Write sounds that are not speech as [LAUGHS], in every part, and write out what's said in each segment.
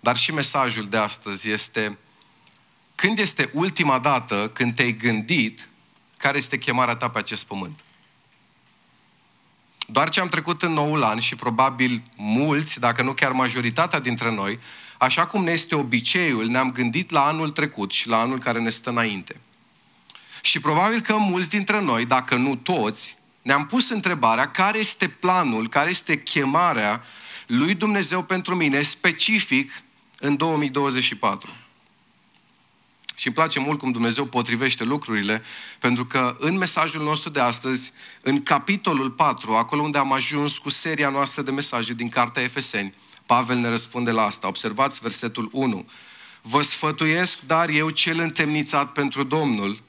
dar și mesajul de astăzi este când este ultima dată când te-ai gândit care este chemarea ta pe acest pământ? Doar ce am trecut în noul an și probabil mulți, dacă nu chiar majoritatea dintre noi, așa cum ne este obiceiul, ne-am gândit la anul trecut și la anul care ne stă înainte. Și probabil că mulți dintre noi, dacă nu toți, ne-am pus întrebarea care este planul, care este chemarea lui Dumnezeu pentru mine specific în 2024. Și îmi place mult cum Dumnezeu potrivește lucrurile, pentru că în mesajul nostru de astăzi, în capitolul 4, acolo unde am ajuns cu seria noastră de mesaje din Cartea Efeseni, Pavel ne răspunde la asta. Observați versetul 1. Vă sfătuiesc, dar eu cel întemnițat pentru Domnul,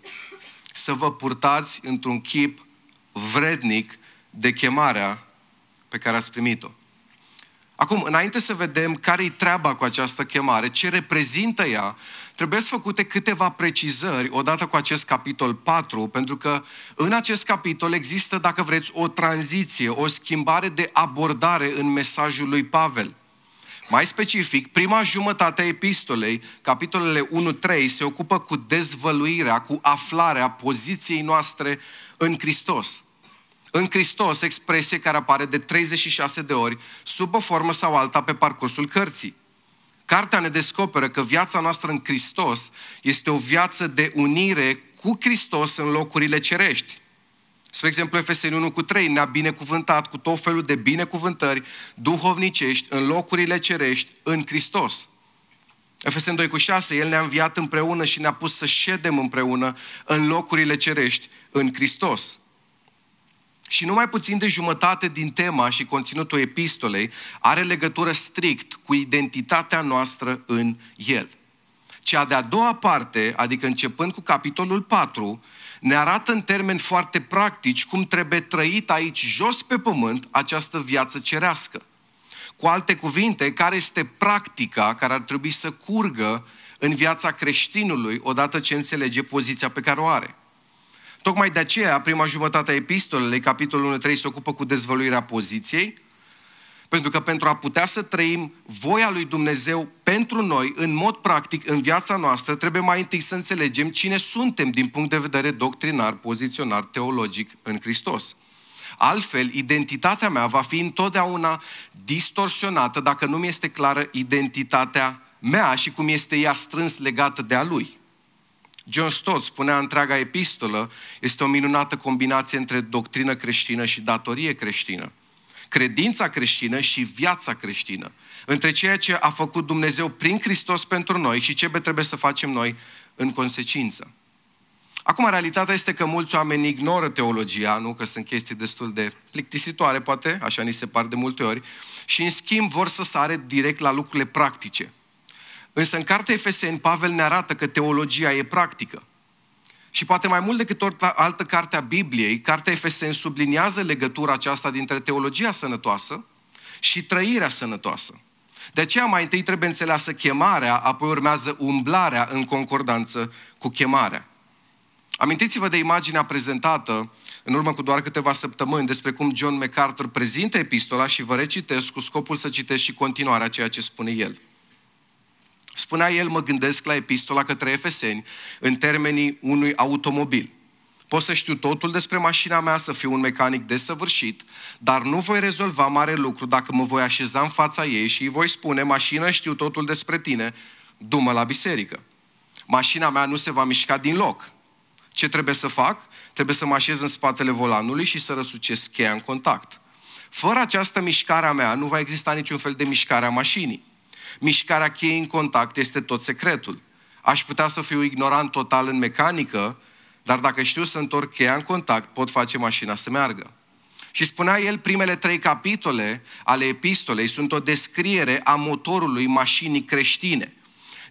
să vă purtați într-un chip vrednic de chemarea pe care ați primit-o. Acum, înainte să vedem care-i treaba cu această chemare, ce reprezintă ea, trebuie să făcute câteva precizări odată cu acest capitol 4, pentru că în acest capitol există, dacă vreți, o tranziție, o schimbare de abordare în mesajul lui Pavel. Mai specific, prima jumătate a epistolei, capitolele 1-3, se ocupă cu dezvăluirea, cu aflarea poziției noastre în Hristos. În Hristos, expresie care apare de 36 de ori, sub o formă sau alta pe parcursul cărții. Cartea ne descoperă că viața noastră în Hristos este o viață de unire cu Hristos în locurile cerești. Spre exemplu, Efeseni 1 cu 3 ne-a binecuvântat cu tot felul de binecuvântări duhovnicești în locurile cerești în Hristos. Efeseni 2 cu 6, El ne-a înviat împreună și ne-a pus să ședem împreună în locurile cerești în Hristos. Și numai puțin de jumătate din tema și conținutul epistolei are legătură strict cu identitatea noastră în El. Cea de-a doua parte, adică începând cu capitolul 4, ne arată în termeni foarte practici cum trebuie trăit aici, jos pe pământ, această viață cerească. Cu alte cuvinte, care este practica care ar trebui să curgă în viața creștinului odată ce înțelege poziția pe care o are. Tocmai de aceea, prima jumătate a epistolei, capitolul 1-3, se ocupă cu dezvăluirea poziției, pentru că pentru a putea să trăim voia lui Dumnezeu pentru noi, în mod practic, în viața noastră, trebuie mai întâi să înțelegem cine suntem din punct de vedere doctrinar, poziționar, teologic în Hristos. Altfel, identitatea mea va fi întotdeauna distorsionată dacă nu mi este clară identitatea mea și cum este ea strâns legată de a lui. John Stott spunea întreaga epistolă, este o minunată combinație între doctrină creștină și datorie creștină credința creștină și viața creștină, între ceea ce a făcut Dumnezeu prin Hristos pentru noi și ce trebuie să facem noi în consecință. Acum, realitatea este că mulți oameni ignoră teologia, nu? Că sunt chestii destul de plictisitoare, poate, așa ni se par de multe ori, și în schimb vor să sare direct la lucrurile practice. Însă în cartea Efeseni, Pavel ne arată că teologia e practică. Și poate mai mult decât orice altă carte a Bibliei, cartea Efeseni subliniază legătura aceasta dintre teologia sănătoasă și trăirea sănătoasă. De aceea mai întâi trebuie înțeleasă chemarea, apoi urmează umblarea în concordanță cu chemarea. Amintiți-vă de imaginea prezentată în urmă cu doar câteva săptămâni despre cum John MacArthur prezintă epistola și vă recitesc cu scopul să citesc și continuarea ceea ce spune el. Spunea el, mă gândesc la epistola către Efeseni în termenii unui automobil. Pot să știu totul despre mașina mea, să fiu un mecanic desăvârșit, dar nu voi rezolva mare lucru dacă mă voi așeza în fața ei și îi voi spune, mașină, știu totul despre tine, dumă la biserică. Mașina mea nu se va mișca din loc. Ce trebuie să fac? Trebuie să mă așez în spatele volanului și să răsucesc cheia în contact. Fără această mișcare a mea, nu va exista niciun fel de mișcare a mașinii mișcarea cheii în contact este tot secretul. Aș putea să fiu ignorant total în mecanică, dar dacă știu să întorc cheia în contact, pot face mașina să meargă. Și spunea el, primele trei capitole ale epistolei sunt o descriere a motorului mașinii creștine.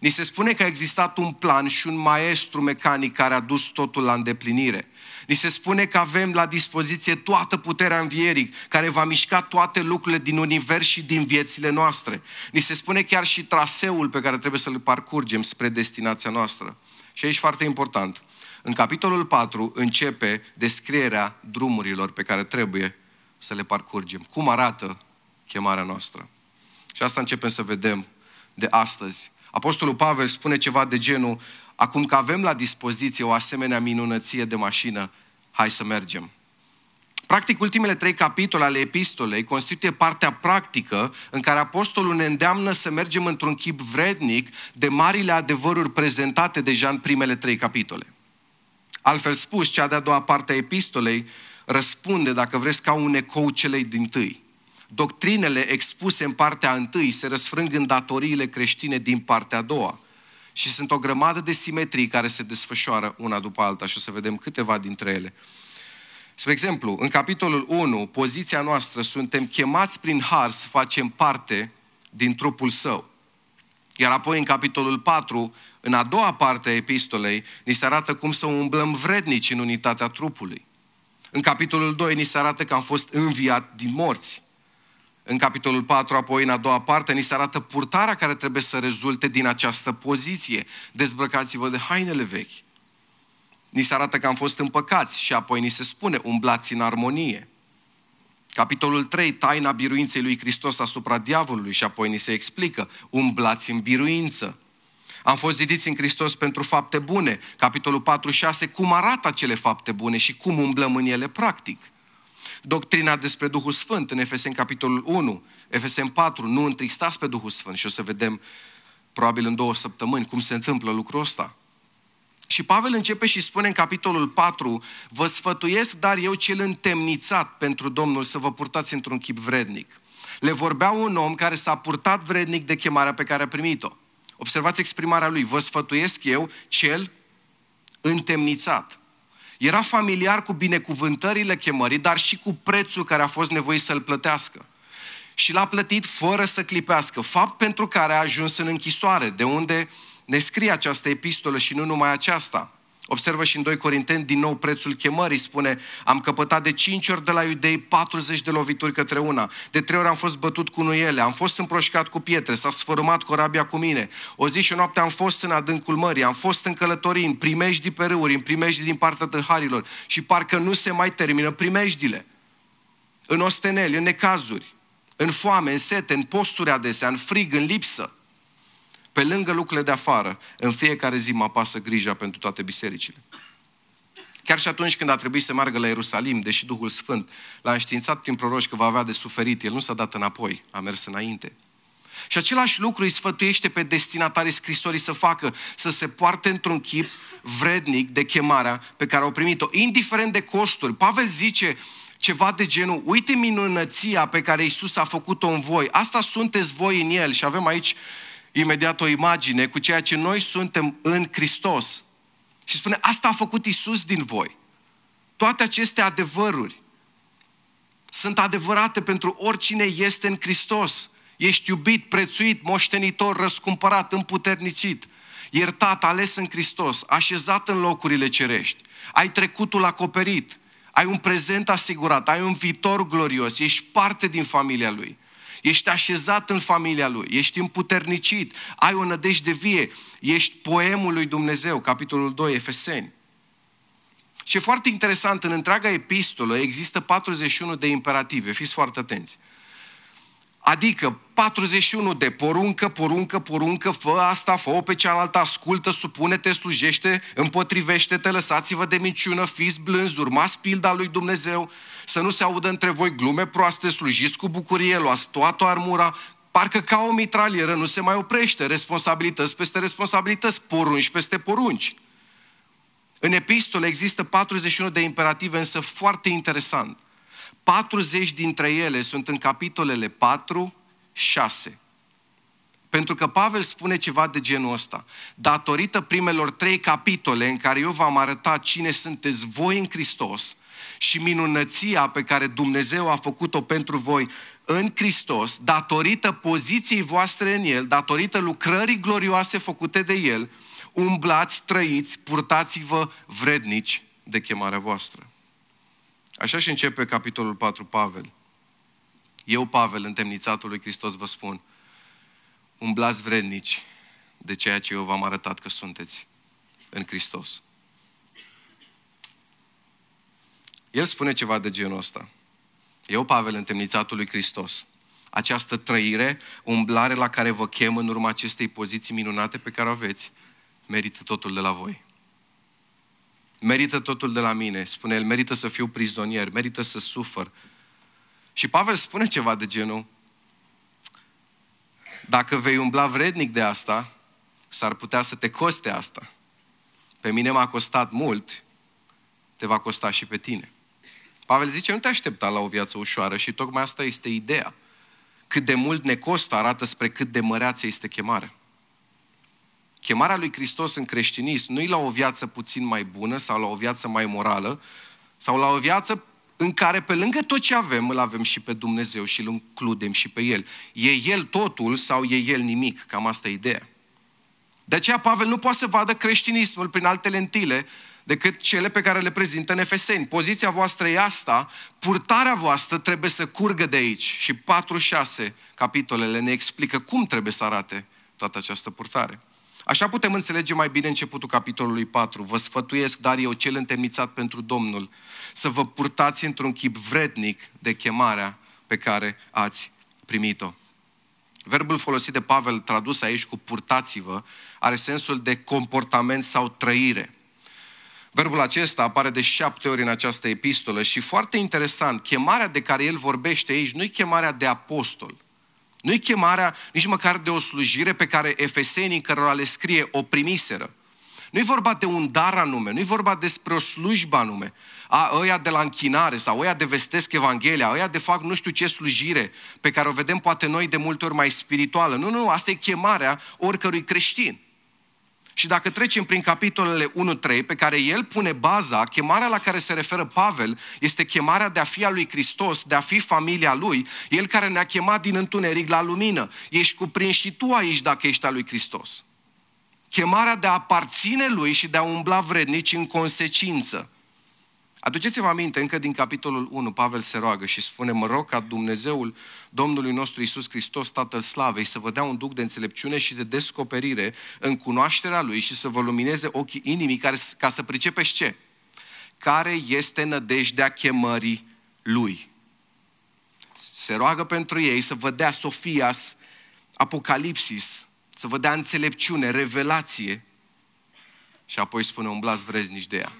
Ni se spune că a existat un plan și un maestru mecanic care a dus totul la îndeplinire. Ni se spune că avem la dispoziție toată puterea învierii, care va mișca toate lucrurile din univers și din viețile noastre. Ni se spune chiar și traseul pe care trebuie să-l parcurgem spre destinația noastră. Și aici foarte important. În capitolul 4 începe descrierea drumurilor pe care trebuie să le parcurgem. Cum arată chemarea noastră. Și asta începem să vedem de astăzi. Apostolul Pavel spune ceva de genul, acum că avem la dispoziție o asemenea minunăție de mașină, hai să mergem. Practic, ultimele trei capitole ale epistolei constituie partea practică în care apostolul ne îndeamnă să mergem într-un chip vrednic de marile adevăruri prezentate deja în primele trei capitole. Altfel spus, cea de-a doua parte a epistolei răspunde, dacă vreți, ca un ecou celei din tâi. Doctrinele expuse în partea întâi se răsfrâng în datoriile creștine din partea a doua. Și sunt o grămadă de simetrii care se desfășoară una după alta și o să vedem câteva dintre ele. Spre exemplu, în capitolul 1, poziția noastră, suntem chemați prin har să facem parte din trupul său. Iar apoi în capitolul 4, în a doua parte a epistolei, ni se arată cum să umblăm vrednici în unitatea trupului. În capitolul 2 ni se arată că am fost înviat din morți. În capitolul 4, apoi în a doua parte, ni se arată purtarea care trebuie să rezulte din această poziție. Dezbrăcați-vă de hainele vechi. Ni se arată că am fost împăcați și apoi ni se spune umblați în armonie. Capitolul 3, taina biruinței lui Hristos asupra diavolului și apoi ni se explică umblați în biruință. Am fost zidiți în Hristos pentru fapte bune. Capitolul 4, 6, cum arată acele fapte bune și cum umblăm în ele practic. Doctrina despre Duhul Sfânt în Efeseni capitolul 1, Efeseni 4, nu întristați pe Duhul Sfânt și o să vedem probabil în două săptămâni cum se întâmplă lucrul ăsta. Și Pavel începe și spune în capitolul 4, vă sfătuiesc, dar eu cel întemnițat pentru Domnul să vă purtați într-un chip vrednic. Le vorbea un om care s-a purtat vrednic de chemarea pe care a primit-o. Observați exprimarea lui, vă sfătuiesc eu cel întemnițat. Era familiar cu binecuvântările chemării, dar și cu prețul care a fost nevoit să-l plătească. Și l-a plătit fără să clipească, fapt pentru care a ajuns în închisoare, de unde ne scrie această epistolă și nu numai aceasta. Observă și în 2 Corinteni din nou prețul chemării, spune, am căpătat de 5 ori de la iudei 40 de lovituri către una, de 3 ori am fost bătut cu nuiele, am fost împroșcat cu pietre, s-a sfărâmat corabia cu mine, o zi și o noapte am fost în adâncul mării, am fost în călătorii, în primejdi pe râuri, în primejdi din partea tâlharilor și parcă nu se mai termină primejdile. În osteneli, în necazuri, în foame, în sete, în posturi adesea, în frig, în lipsă. Pe lângă lucrurile de afară, în fiecare zi mă apasă grija pentru toate bisericile. Chiar și atunci când a trebuit să meargă la Ierusalim, deși Duhul Sfânt l-a înștiințat prin proroci că va avea de suferit, el nu s-a dat înapoi, a mers înainte. Și același lucru îi sfătuiește pe destinatarii scrisorii să facă, să se poarte într-un chip vrednic de chemarea pe care au primit-o, indiferent de costuri. Pavel zice ceva de genul, uite minunăția pe care Isus a făcut-o în voi, asta sunteți voi în El și avem aici imediat o imagine cu ceea ce noi suntem în Hristos. Și spune, asta a făcut Isus din voi. Toate aceste adevăruri sunt adevărate pentru oricine este în Hristos. Ești iubit, prețuit, moștenitor, răscumpărat, împuternicit, iertat, ales în Hristos, așezat în locurile cerești. Ai trecutul acoperit, ai un prezent asigurat, ai un viitor glorios, ești parte din familia Lui ești așezat în familia Lui, ești împuternicit, ai o nădejde vie, ești poemul lui Dumnezeu, capitolul 2, Efeseni. Și e foarte interesant, în întreaga epistolă există 41 de imperative, fiți foarte atenți. Adică 41 de poruncă, poruncă, poruncă, fă asta, fă pe cealaltă, ascultă, supune-te, slujește, împotrivește-te, lăsați-vă de minciună, fiți blânzi, urmați pilda lui Dumnezeu, să nu se audă între voi glume proaste, slujiți cu bucurie, luați toată armura, parcă ca o mitralieră nu se mai oprește, responsabilități peste responsabilități, porunci peste porunci. În epistole există 41 de imperative, însă foarte interesant. 40 dintre ele sunt în capitolele 4, 6. Pentru că Pavel spune ceva de genul ăsta. Datorită primelor trei capitole în care eu v-am arătat cine sunteți voi în Hristos, și minunăția pe care Dumnezeu a făcut-o pentru voi în Hristos, datorită poziției voastre în El, datorită lucrării glorioase făcute de El, umblați, trăiți, purtați-vă vrednici de chemarea voastră. Așa și începe capitolul 4 Pavel. Eu, Pavel, întemnițatul lui Hristos, vă spun, umblați vrednici de ceea ce eu v-am arătat că sunteți în Hristos. El spune ceva de genul ăsta. Eu, Pavel, întemnițatul lui Hristos, această trăire, umblare la care vă chem în urma acestei poziții minunate pe care o aveți, merită totul de la voi. Merită totul de la mine. Spune el, merită să fiu prizonier, merită să sufăr. Și Pavel spune ceva de genul, dacă vei umbla vrednic de asta, s-ar putea să te coste asta. Pe mine m-a costat mult, te va costa și pe tine. Pavel zice, nu te aștepta la o viață ușoară și tocmai asta este ideea. Cât de mult ne costă arată spre cât de măreață este chemarea. Chemarea lui Hristos în creștinism nu e la o viață puțin mai bună sau la o viață mai morală sau la o viață în care pe lângă tot ce avem, îl avem și pe Dumnezeu și îl includem și pe El. E El totul sau e El nimic? Cam asta e ideea. De aceea Pavel nu poate să vadă creștinismul prin alte lentile decât cele pe care le prezintă în Efeseni. Poziția voastră e asta, purtarea voastră trebuie să curgă de aici. Și 4-6 capitolele ne explică cum trebuie să arate toată această purtare. Așa putem înțelege mai bine începutul capitolului 4. Vă sfătuiesc, dar eu cel întemnițat pentru Domnul, să vă purtați într-un chip vrednic de chemarea pe care ați primit-o. Verbul folosit de Pavel, tradus aici cu purtați-vă, are sensul de comportament sau trăire. Verbul acesta apare de șapte ori în această epistolă și foarte interesant, chemarea de care el vorbește aici nu e chemarea de apostol, nu e chemarea nici măcar de o slujire pe care efesenii cărora le scrie o primiseră. Nu e vorba de un dar anume, nu e vorba despre o slujbă anume. A, ăia de la închinare sau ăia de vestesc Evanghelia, ăia de fac nu știu ce slujire pe care o vedem poate noi de multe ori mai spirituală. Nu, nu, asta e chemarea oricărui creștin. Și dacă trecem prin capitolele 1-3, pe care el pune baza, chemarea la care se referă Pavel este chemarea de a fi a lui Hristos, de a fi familia lui, el care ne-a chemat din întuneric la lumină. Ești cuprins și tu aici dacă ești a lui Hristos. Chemarea de a aparține lui și de a umbla vrednici în consecință. Aduceți-vă aminte, încă din capitolul 1, Pavel se roagă și spune, mă rog ca Dumnezeul Domnului nostru Isus Hristos, Tatăl Slavei, să vă dea un duc de înțelepciune și de descoperire în cunoașterea Lui și să vă lumineze ochii inimii care, ca să pricepeți ce? Care este nădejdea chemării Lui. Se roagă pentru ei să vă dea Sofias, Apocalipsis, să vă dea înțelepciune, revelație și apoi spune umblați vreznici de ea.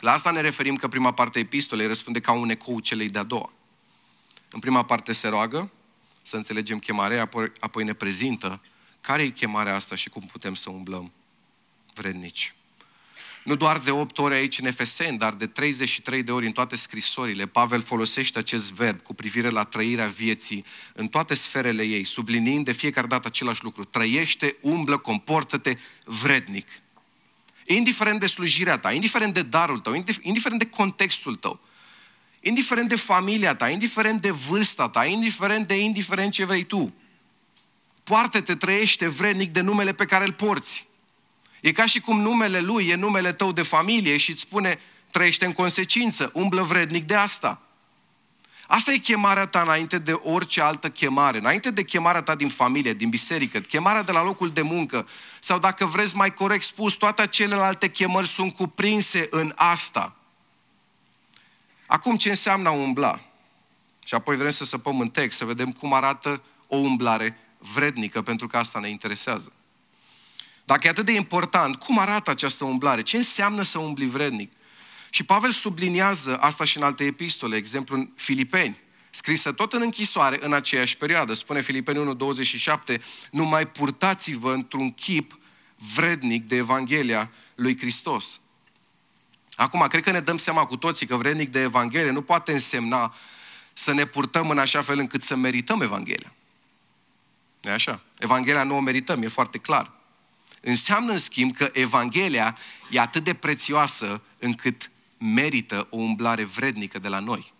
La asta ne referim că prima parte a epistolei răspunde ca un ecou celei de-a doua. În prima parte se roagă să înțelegem chemarea, apoi, apoi ne prezintă care e chemarea asta și cum putem să umblăm vrednici. Nu doar de 8 ori aici în Efeseni, dar de 33 de ori în toate scrisorile, Pavel folosește acest verb cu privire la trăirea vieții în toate sferele ei, subliniind de fiecare dată același lucru. Trăiește, umblă, comportă-te vrednic. Indiferent de slujirea ta, indiferent de darul tău, indiferent de contextul tău, indiferent de familia ta, indiferent de vârsta ta, indiferent de indiferent ce vrei tu. Poartă-te, trăiește vrednic de numele pe care îl porți. E ca și cum numele lui e numele tău de familie și îți spune trăiește în consecință, umblă vrednic de asta. Asta e chemarea ta înainte de orice altă chemare, înainte de chemarea ta din familie, din biserică, chemarea de la locul de muncă, sau dacă vreți mai corect spus, toate celelalte chemări sunt cuprinse în asta. Acum, ce înseamnă a umbla? Și apoi vrem să săpăm în text, să vedem cum arată o umblare vrednică, pentru că asta ne interesează. Dacă e atât de important, cum arată această umblare? Ce înseamnă să umbli vrednic? Și Pavel subliniază asta și în alte epistole, exemplu în Filipeni, scrisă tot în închisoare în aceeași perioadă. Spune Filipeni 1.27, nu mai purtați-vă într-un chip vrednic de Evanghelia lui Hristos. Acum, cred că ne dăm seama cu toții că vrednic de Evanghelie nu poate însemna să ne purtăm în așa fel încât să merităm Evanghelia. Nu e așa? Evanghelia nu o merităm, e foarte clar. Înseamnă, în schimb, că Evanghelia e atât de prețioasă încât merită o umblare vrednică de la noi.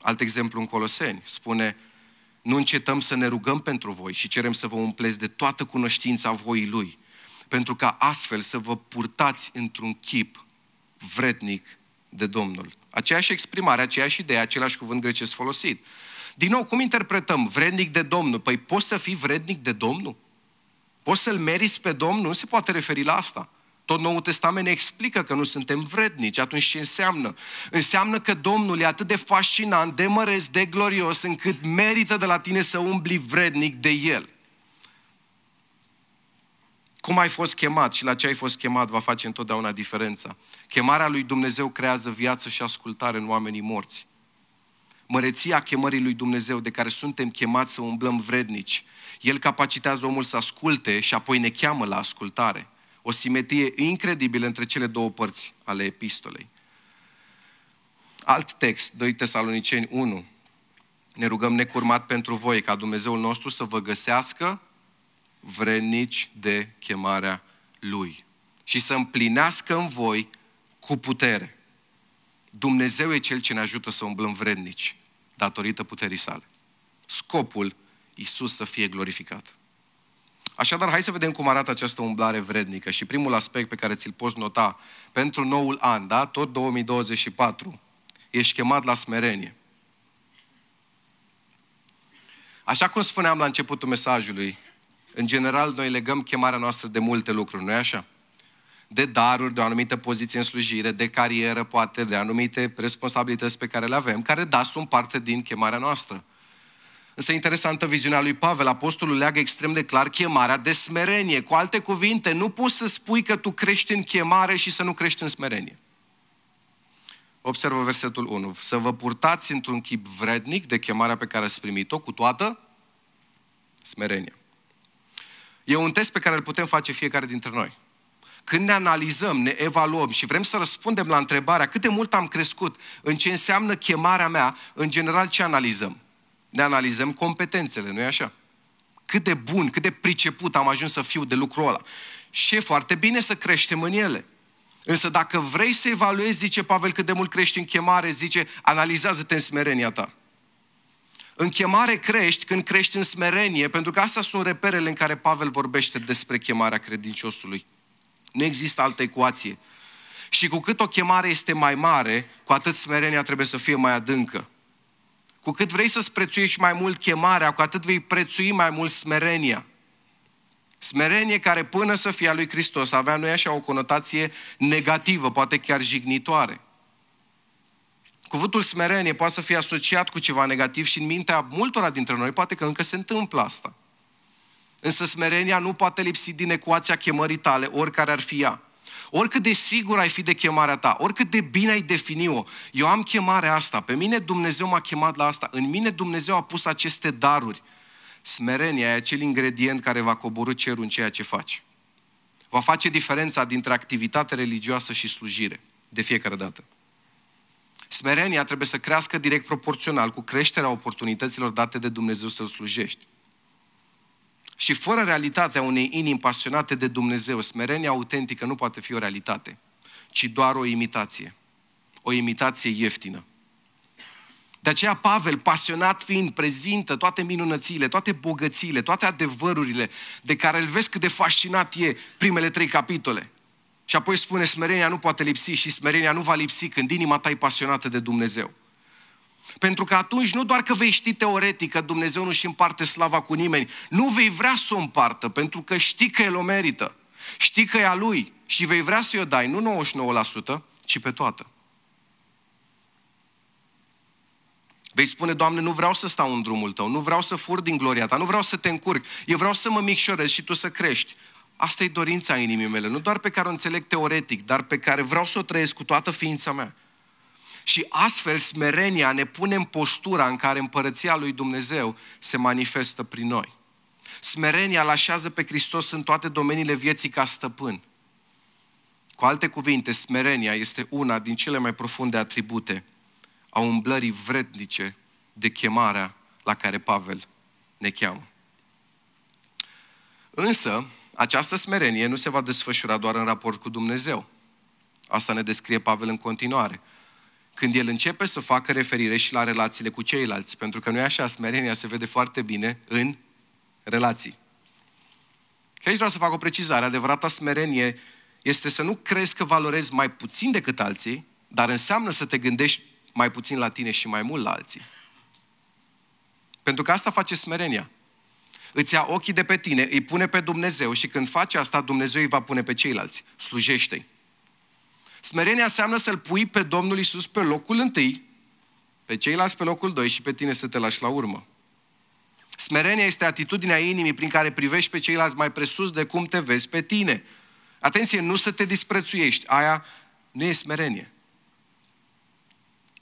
Alt exemplu în Coloseni spune, nu încetăm să ne rugăm pentru voi și cerem să vă umpleți de toată cunoștința voii Lui, pentru ca astfel să vă purtați într-un chip vrednic de Domnul. Aceeași exprimare, aceeași idee, același cuvânt grecesc folosit. Din nou, cum interpretăm vrednic de Domnul? Păi poți să fii vrednic de Domnul? Poți să-L meriți pe Domnul? Nu se poate referi la asta. Tot Noul Testament ne explică că nu suntem vrednici. Atunci ce înseamnă? Înseamnă că Domnul e atât de fascinant, de măreț, de glorios, încât merită de la tine să umbli vrednic de El. Cum ai fost chemat și la ce ai fost chemat va face întotdeauna diferența. Chemarea lui Dumnezeu creează viață și ascultare în oamenii morți. Măreția chemării lui Dumnezeu de care suntem chemați să umblăm vrednici. El capacitează omul să asculte și apoi ne cheamă la ascultare. O simetrie incredibilă între cele două părți ale epistolei. Alt text, 2 Tesaloniceni 1. Ne rugăm necurmat pentru voi ca Dumnezeul nostru să vă găsească vrednici de chemarea Lui și să împlinească în voi cu putere. Dumnezeu e Cel ce ne ajută să umblăm vrednici datorită puterii sale. Scopul, Isus să fie glorificat. Așadar, hai să vedem cum arată această umblare vrednică. Și primul aspect pe care ți-l poți nota pentru noul an, da? tot 2024, ești chemat la smerenie. Așa cum spuneam la începutul mesajului, în general, noi legăm chemarea noastră de multe lucruri, nu-i așa? De daruri, de o anumită poziție în slujire, de carieră, poate, de anumite responsabilități pe care le avem, care, da, sunt parte din chemarea noastră. Însă interesantă viziunea lui Pavel. Apostolul leagă extrem de clar chemarea de smerenie. Cu alte cuvinte, nu poți să spui că tu crești în chemare și să nu crești în smerenie. Observă versetul 1. Să vă purtați într-un chip vrednic de chemarea pe care ați primit-o cu toată smerenia. E un test pe care îl putem face fiecare dintre noi. Când ne analizăm, ne evaluăm și vrem să răspundem la întrebarea cât de mult am crescut în ce înseamnă chemarea mea, în general ce analizăm? Ne analizăm competențele, nu-i așa? Cât de bun, cât de priceput am ajuns să fiu de lucrul ăla. Și e foarte bine să creștem în ele. Însă dacă vrei să evaluezi, zice Pavel, cât de mult crești în chemare, zice, analizează-te în smerenia ta. În chemare crești când crești în smerenie, pentru că astea sunt reperele în care Pavel vorbește despre chemarea credinciosului. Nu există altă ecuație. Și cu cât o chemare este mai mare, cu atât smerenia trebuie să fie mai adâncă. Cu cât vrei să-ți prețuiești mai mult chemarea, cu atât vei prețui mai mult smerenia. Smerenie care până să fie a lui Hristos avea nu așa o conotație negativă, poate chiar jignitoare. Cuvântul smerenie poate să fie asociat cu ceva negativ și în mintea multora dintre noi poate că încă se întâmplă asta. Însă smerenia nu poate lipsi din ecuația chemării tale, oricare ar fi ea. Oricât de sigur ai fi de chemarea ta, oricât de bine ai defini-o, eu am chemarea asta, pe mine Dumnezeu m-a chemat la asta, în mine Dumnezeu a pus aceste daruri. Smerenia e acel ingredient care va coborâ cerul în ceea ce faci. Va face diferența dintre activitate religioasă și slujire, de fiecare dată. Smerenia trebuie să crească direct proporțional cu creșterea oportunităților date de Dumnezeu să-L slujești. Și fără realitatea unei inimi pasionate de Dumnezeu, smerenia autentică nu poate fi o realitate, ci doar o imitație. O imitație ieftină. De aceea Pavel, pasionat fiind, prezintă toate minunățile, toate bogățiile, toate adevărurile de care îl vezi cât de fascinat e primele trei capitole. Și apoi spune, smerenia nu poate lipsi și smerenia nu va lipsi când inima ta e pasionată de Dumnezeu. Pentru că atunci nu doar că vei ști teoretic că Dumnezeu nu-și împarte slava cu nimeni, nu vei vrea să o împartă, pentru că știi că El o merită. Știi că e a Lui și vei vrea să-i o dai, nu 99%, ci pe toată. Vei spune, Doamne, nu vreau să stau în drumul Tău, nu vreau să fur din gloria Ta, nu vreau să te încurc, eu vreau să mă micșorez și Tu să crești. Asta e dorința inimii mele, nu doar pe care o înțeleg teoretic, dar pe care vreau să o trăiesc cu toată ființa mea. Și astfel smerenia ne pune în postura în care împărăția lui Dumnezeu se manifestă prin noi. Smerenia îl așează pe Hristos în toate domeniile vieții ca stăpân. Cu alte cuvinte, smerenia este una din cele mai profunde atribute a umblării vrednice de chemarea la care Pavel ne cheamă. Însă, această smerenie nu se va desfășura doar în raport cu Dumnezeu. Asta ne descrie Pavel în continuare când el începe să facă referire și la relațiile cu ceilalți. Pentru că nu e așa, smerenia se vede foarte bine în relații. Și aici vreau să fac o precizare. Adevărata smerenie este să nu crezi că valorezi mai puțin decât alții, dar înseamnă să te gândești mai puțin la tine și mai mult la alții. Pentru că asta face smerenia. îți ia ochii de pe tine, îi pune pe Dumnezeu și când faci asta, Dumnezeu îi va pune pe ceilalți. Slujește-i. Smerenia înseamnă să-L pui pe Domnul Isus pe locul întâi, pe ceilalți pe locul doi și pe tine să te lași la urmă. Smerenia este atitudinea inimii prin care privești pe ceilalți mai presus de cum te vezi pe tine. Atenție, nu să te disprețuiești. Aia nu e smerenie.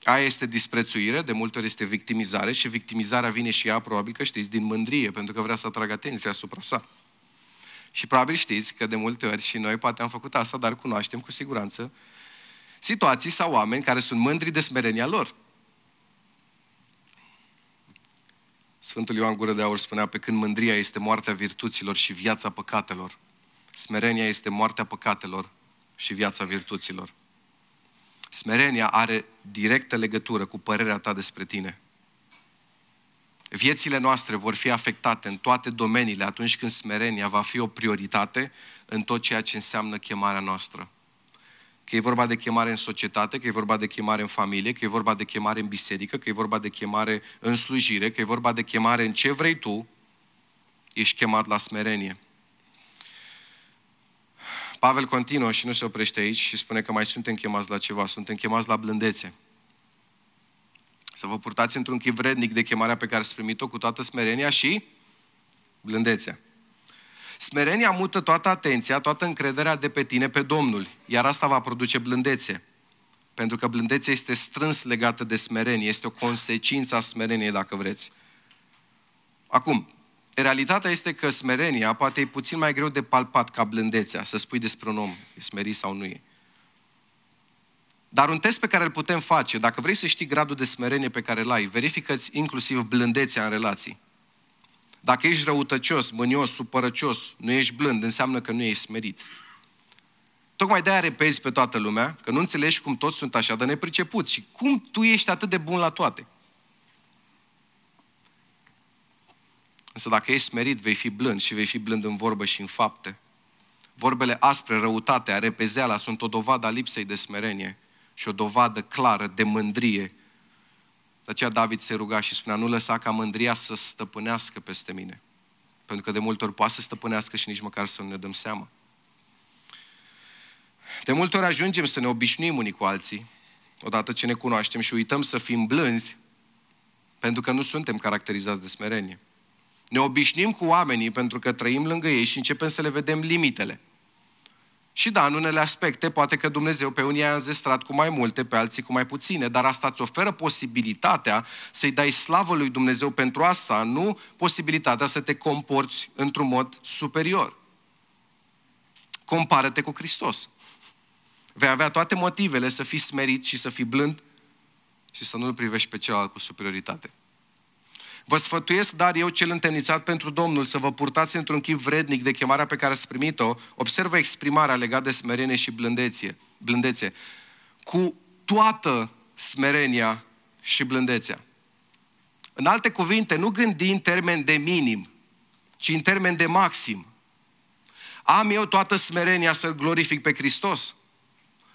Aia este disprețuire, de multe ori este victimizare și victimizarea vine și ea, probabil că știți, din mândrie, pentru că vrea să atragă atenția asupra sa. Și probabil știți că de multe ori și noi poate am făcut asta, dar cunoaștem cu siguranță situații sau oameni care sunt mândri de smerenia lor. Sfântul Ioan Gură de Aur spunea, pe când mândria este moartea virtuților și viața păcatelor, smerenia este moartea păcatelor și viața virtuților. Smerenia are directă legătură cu părerea ta despre tine. Viețile noastre vor fi afectate în toate domeniile atunci când smerenia va fi o prioritate în tot ceea ce înseamnă chemarea noastră. Că e vorba de chemare în societate, că e vorba de chemare în familie, că e vorba de chemare în biserică, că e vorba de chemare în slujire, că e vorba de chemare în ce vrei tu, ești chemat la smerenie. Pavel continuă și nu se oprește aici și spune că mai suntem chemați la ceva, suntem chemați la blândețe. Să vă purtați într-un chip vrednic de chemarea pe care ați primit-o cu toată smerenia și blândețea. Smerenia mută toată atenția, toată încrederea de pe tine pe Domnul, iar asta va produce blândețe. Pentru că blândețea este strâns legată de smerenie, este o consecință a smereniei, dacă vreți. Acum, realitatea este că smerenia poate e puțin mai greu de palpat ca blândețea, să spui despre un om, e smerit sau nu e. Dar un test pe care îl putem face, dacă vrei să știi gradul de smerenie pe care îl ai, verifică-ți inclusiv blândețea în relații. Dacă ești răutăcios, mânios, supărăcios, nu ești blând, înseamnă că nu ești smerit. Tocmai de-aia repezi pe toată lumea, că nu înțelegi cum toți sunt așa de nepricepuți și cum tu ești atât de bun la toate. Însă dacă ești smerit, vei fi blând și vei fi blând în vorbă și în fapte. Vorbele aspre, răutatea, repezeala sunt o dovadă a lipsei de smerenie și o dovadă clară de mândrie. De aceea David se ruga și spunea, nu lăsa ca mândria să stăpânească peste mine. Pentru că de multe ori poate să stăpânească și nici măcar să nu ne dăm seama. De multe ori ajungem să ne obișnuim unii cu alții, odată ce ne cunoaștem și uităm să fim blânzi, pentru că nu suntem caracterizați de smerenie. Ne obișnim cu oamenii pentru că trăim lângă ei și începem să le vedem limitele. Și da, în unele aspecte, poate că Dumnezeu pe unii a înzestrat cu mai multe, pe alții cu mai puține, dar asta îți oferă posibilitatea să-i dai slavă lui Dumnezeu pentru asta, nu posibilitatea să te comporți într-un mod superior. Compară-te cu Hristos. Vei avea toate motivele să fii smerit și să fii blând și să nu-l privești pe celălalt cu superioritate. Vă sfătuiesc, dar eu cel întemnițat pentru Domnul, să vă purtați într-un chip vrednic de chemarea pe care ați primit-o. Observă exprimarea legată de smerenie și blândețe. blândețe. Cu toată smerenia și blândețea. În alte cuvinte, nu gândi în termen de minim, ci în termen de maxim. Am eu toată smerenia să-L glorific pe Hristos?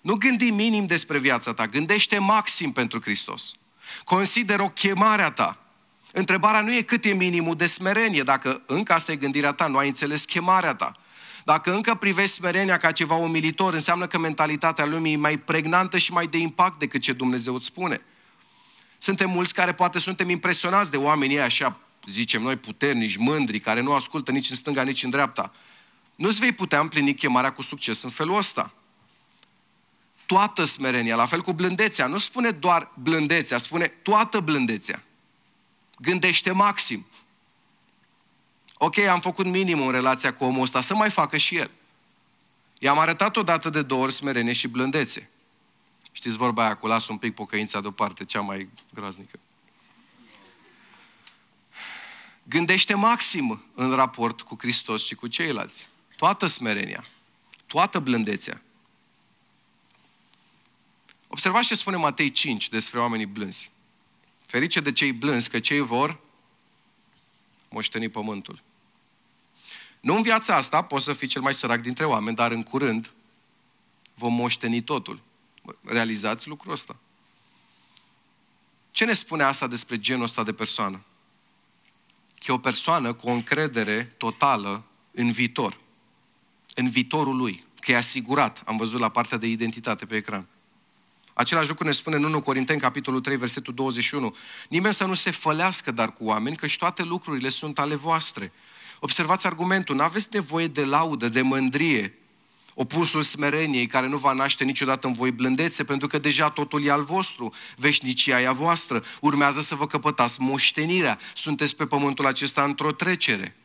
Nu gândi minim despre viața ta, gândește maxim pentru Hristos. Consider o chemarea ta. Întrebarea nu e cât e minimul de smerenie, dacă încă asta e gândirea ta, nu ai înțeles chemarea ta. Dacă încă privești smerenia ca ceva umilitor, înseamnă că mentalitatea lumii e mai pregnantă și mai de impact decât ce Dumnezeu îți spune. Suntem mulți care poate suntem impresionați de oamenii așa, zicem noi, puternici, mândri, care nu ascultă nici în stânga, nici în dreapta. Nu-ți vei putea împlini chemarea cu succes în felul ăsta. Toată smerenia, la fel cu blândețea. Nu spune doar blândețea, spune toată blândețea gândește maxim. Ok, am făcut minimum în relația cu omul ăsta, să mai facă și el. I-am arătat odată de două ori smerenie și blândețe. Știți vorba aia cu las un pic pocăința deoparte, cea mai groaznică. Gândește maxim în raport cu Hristos și cu ceilalți. Toată smerenia, toată blândețea. Observați ce spune Matei 5 despre oamenii blânzi. Ferice de cei blânzi, că cei vor moșteni pământul. Nu în viața asta poți să fii cel mai sărac dintre oameni, dar în curând vom moșteni totul. Realizați lucrul ăsta. Ce ne spune asta despre genul ăsta de persoană? că e o persoană cu o încredere totală în viitor. În viitorul lui. Că e asigurat. Am văzut la partea de identitate pe ecran. Același lucru ne spune în 1 Corinteni, capitolul 3, versetul 21. Nimeni să nu se fălească dar cu oameni, că și toate lucrurile sunt ale voastre. Observați argumentul, nu aveți nevoie de laudă, de mândrie, opusul smereniei, care nu va naște niciodată în voi blândețe, pentru că deja totul e al vostru, veșnicia e a voastră, urmează să vă căpătați moștenirea, sunteți pe pământul acesta într-o trecere.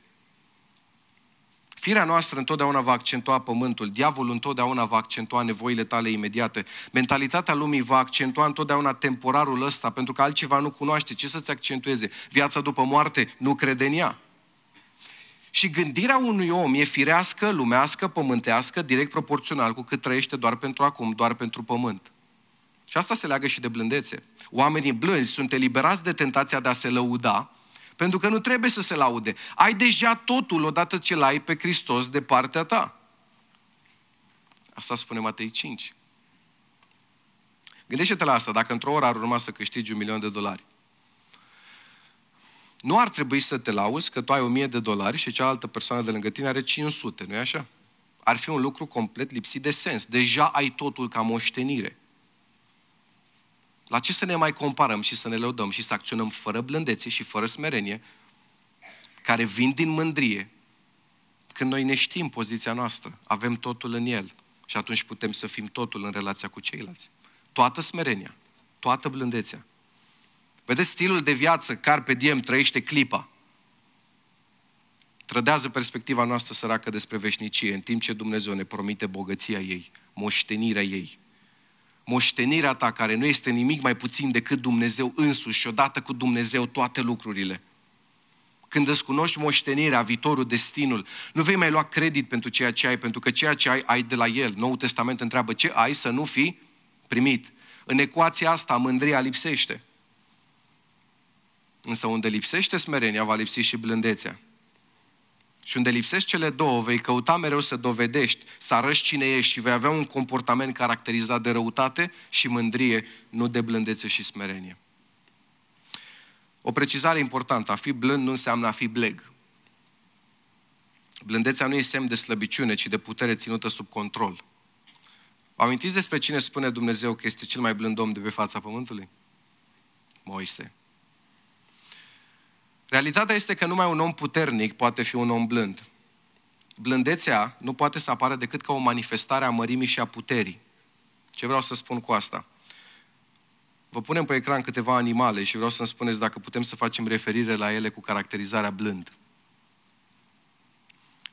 Firea noastră întotdeauna va accentua pământul, diavolul întotdeauna va accentua nevoile tale imediate, mentalitatea lumii va accentua întotdeauna temporarul ăsta, pentru că altceva nu cunoaște, ce să-ți accentueze? Viața după moarte nu crede în ea. Și gândirea unui om e firească, lumească, pământească, direct proporțional cu cât trăiește doar pentru acum, doar pentru pământ. Și asta se leagă și de blândețe. Oamenii blânzi sunt eliberați de tentația de a se lăuda, pentru că nu trebuie să se laude. Ai deja totul odată ce l-ai pe Hristos de partea ta. Asta spune Matei 5. Gândește-te la asta, dacă într-o oră ar urma să câștigi un milion de dolari. Nu ar trebui să te lauzi că tu ai 1000 de dolari și cealaltă persoană de lângă tine are 500, nu-i așa? Ar fi un lucru complet lipsit de sens. Deja ai totul ca moștenire. La ce să ne mai comparăm și să ne lăudăm și să acționăm fără blândețe și fără smerenie, care vin din mândrie, când noi ne știm poziția noastră, avem totul în El și atunci putem să fim totul în relația cu ceilalți. Toată smerenia, toată blândețea. Vedeți, stilul de viață, carpe diem, trăiește clipa. Trădează perspectiva noastră săracă despre veșnicie, în timp ce Dumnezeu ne promite bogăția ei, moștenirea ei. Moștenirea ta, care nu este nimic mai puțin decât Dumnezeu însuși și odată cu Dumnezeu toate lucrurile. Când îți cunoști moștenirea, viitorul, destinul, nu vei mai lua credit pentru ceea ce ai, pentru că ceea ce ai, ai de la El. Noul Testament întreabă ce ai să nu fi primit. În ecuația asta, mândria lipsește. Însă unde lipsește smerenia, va lipsi și blândețea. Și unde lipsești cele două, vei căuta mereu să dovedești, să arăți cine ești și vei avea un comportament caracterizat de răutate și mândrie, nu de blândețe și smerenie. O precizare importantă, a fi blând nu înseamnă a fi bleg. Blândețea nu e semn de slăbiciune, ci de putere ținută sub control. Vă amintiți despre cine spune Dumnezeu că este cel mai blând om de pe fața pământului? Moise. Realitatea este că numai un om puternic poate fi un om blând. Blândețea nu poate să apară decât ca o manifestare a mărimii și a puterii. Ce vreau să spun cu asta? Vă punem pe ecran câteva animale și vreau să-mi spuneți dacă putem să facem referire la ele cu caracterizarea blând.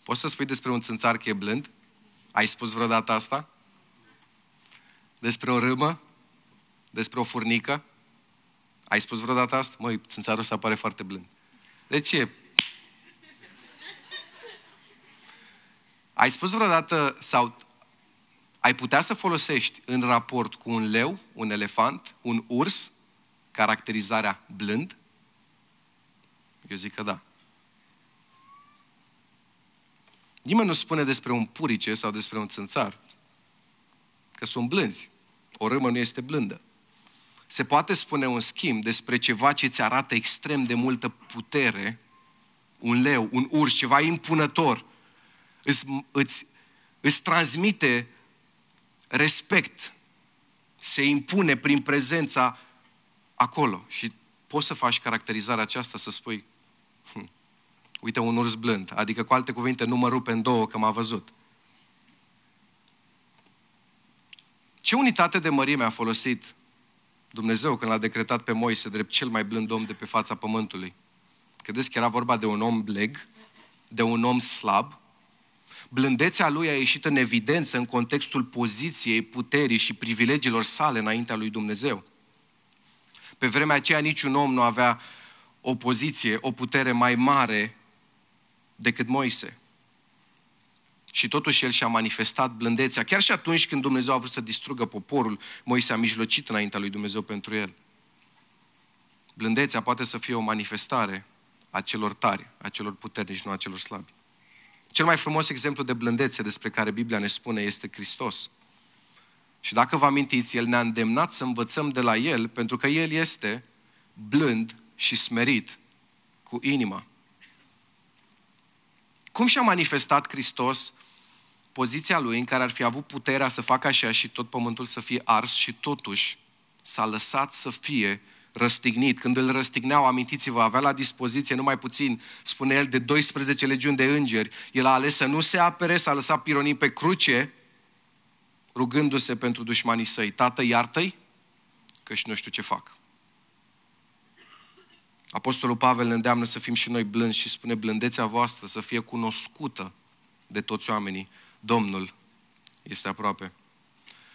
Poți să spui despre un țânțar că e blând? Ai spus vreodată asta? Despre o râmă? Despre o furnică? Ai spus vreodată asta? Măi, țânțarul ăsta pare foarte blând. De ce? Ai spus vreodată sau ai putea să folosești în raport cu un leu, un elefant, un urs, caracterizarea blând? Eu zic că da. Nimeni nu spune despre un purice sau despre un țânțar că sunt blânzi. O râmă nu este blândă. Se poate spune un schimb despre ceva ce ți arată extrem de multă putere, un leu, un urs, ceva impunător, îți, îți, îți transmite respect, se impune prin prezența acolo. Și poți să faci caracterizarea aceasta, să spui, hm, uite un urs blând, adică cu alte cuvinte, nu mă rupe în două că m-a văzut. Ce unitate de mărime a folosit Dumnezeu când l-a decretat pe Moise drept cel mai blând om de pe fața pământului. Credeți că era vorba de un om bleg, de un om slab? Blândețea lui a ieșit în evidență în contextul poziției, puterii și privilegiilor sale înaintea lui Dumnezeu. Pe vremea aceea niciun om nu avea o poziție, o putere mai mare decât Moise. Și totuși el și-a manifestat blândețea. Chiar și atunci când Dumnezeu a vrut să distrugă poporul, Moise a mijlocit înaintea lui Dumnezeu pentru el. Blândețea poate să fie o manifestare a celor tari, a celor puternici, nu a celor slabi. Cel mai frumos exemplu de blândețe despre care Biblia ne spune este Hristos. Și dacă vă amintiți, El ne-a îndemnat să învățăm de la El, pentru că El este blând și smerit cu inima. Cum și-a manifestat Hristos poziția lui în care ar fi avut puterea să facă așa și tot pământul să fie ars și totuși s-a lăsat să fie răstignit. Când îl răstigneau, amintiți-vă, avea la dispoziție numai puțin, spune el, de 12 legiuni de îngeri. El a ales să nu se apere, s-a lăsat pironii pe cruce, rugându-se pentru dușmanii săi. Tată, iartă-i, că și nu știu ce fac. Apostolul Pavel ne îndeamnă să fim și noi blânzi și spune blândețea voastră să fie cunoscută de toți oamenii. Domnul este aproape.